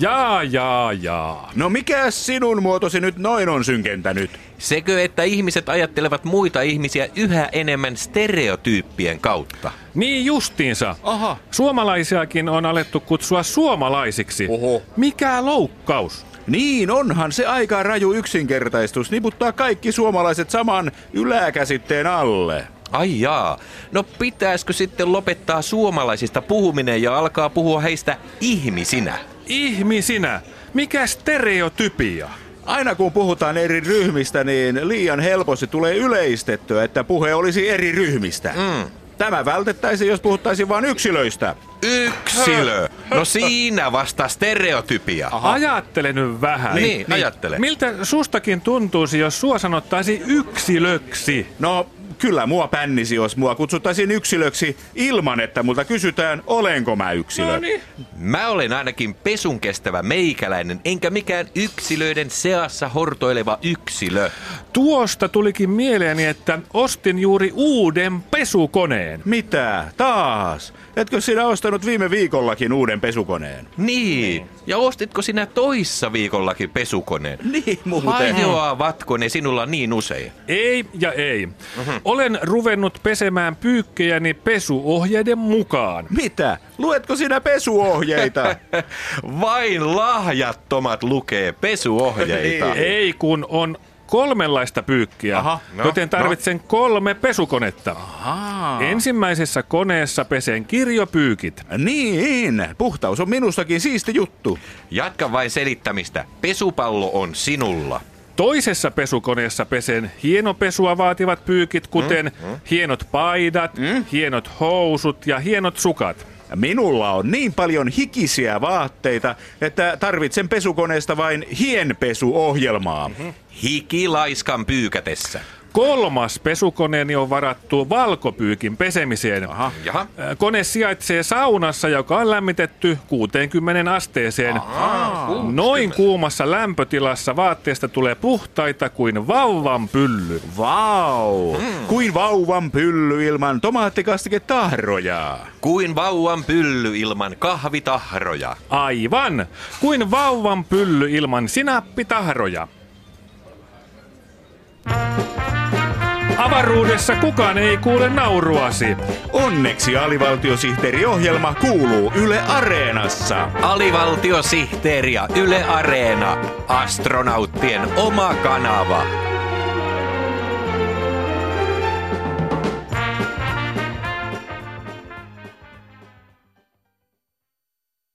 Jaa, jaa, jaa. No mikä sinun muotosi nyt noin on synkentänyt? Sekö, että ihmiset ajattelevat muita ihmisiä yhä enemmän stereotyyppien kautta? Niin justiinsa. Aha. Suomalaisiakin on alettu kutsua suomalaisiksi. Oho. Mikä loukkaus? Niin onhan se aika raju yksinkertaistus niputtaa kaikki suomalaiset saman yläkäsitteen alle. Ai jaa. No pitäisikö sitten lopettaa suomalaisista puhuminen ja alkaa puhua heistä ihmisinä? Ihmisinä. Mikä stereotypia? Aina kun puhutaan eri ryhmistä, niin liian helposti tulee yleistettyä, että puhe olisi eri ryhmistä. Mm. Tämä vältettäisiin, jos puhuttaisiin vain yksilöistä. Yksilö. No siinä vasta stereotypia. Ajattele nyt vähän. Niin, ajattele. Miltä sustakin tuntuisi, jos sua sanottaisi yksilöksi? No, kyllä mua pännisi, jos mua kutsuttaisiin yksilöksi ilman, että multa kysytään, olenko mä yksilö. No niin. Mä olen ainakin pesun kestävä meikäläinen, enkä mikään yksilöiden seassa hortoileva yksilö. Tuosta tulikin mieleeni, että ostin juuri uuden pesukoneen. Mitä? Taas? Etkö sinä ostanut viime viikollakin uuden pesukoneen? Niin. Ja ostitko sinä toissa viikollakin pesukoneen? Niin muuten. Hajoavatko ne sinulla niin usein? Ei ja ei. Olen ruvennut pesemään pyykkejäni pesuohjeiden mukaan. Mitä? Luetko sinä pesuohjeita? Vain lahjattomat lukee pesuohjeita. Ei kun on kolmenlaista pyykkiä, Aha, no, joten tarvitsen kolme pesukonetta. Aa. Ensimmäisessä koneessa pesen kirjopyykit. Niin, puhtaus on minustakin siisti juttu. Jatka vain selittämistä. Pesupallo on sinulla. Toisessa pesukoneessa pesen hienopesua vaativat pyykit, kuten hienot paidat, hienot housut ja hienot sukat. Minulla on niin paljon hikisiä vaatteita, että tarvitsen pesukoneesta vain hienpesuohjelmaa. Hikilaiskan pyykätessä. Kolmas pesukoneeni on varattu valkopyykin pesemiseen. Aha. Jaha. Kone sijaitsee saunassa, joka on lämmitetty 60 asteeseen. Noin kuumassa lämpötilassa vaatteesta tulee puhtaita kuin vauvan pylly. Vau! Kuin vauvan pylly ilman tomaattikastiketahroja. Kuin vauvan pylly ilman kahvitahroja. Aivan, kuin vauvan pylly ilman sinappitahroja. Avaruudessa kukaan ei kuule nauruasi. Onneksi alivaltiosihteeriohjelma kuuluu Yle Areenassa. Alivaltiosihteeri ja Yle Areena. Astronauttien oma kanava.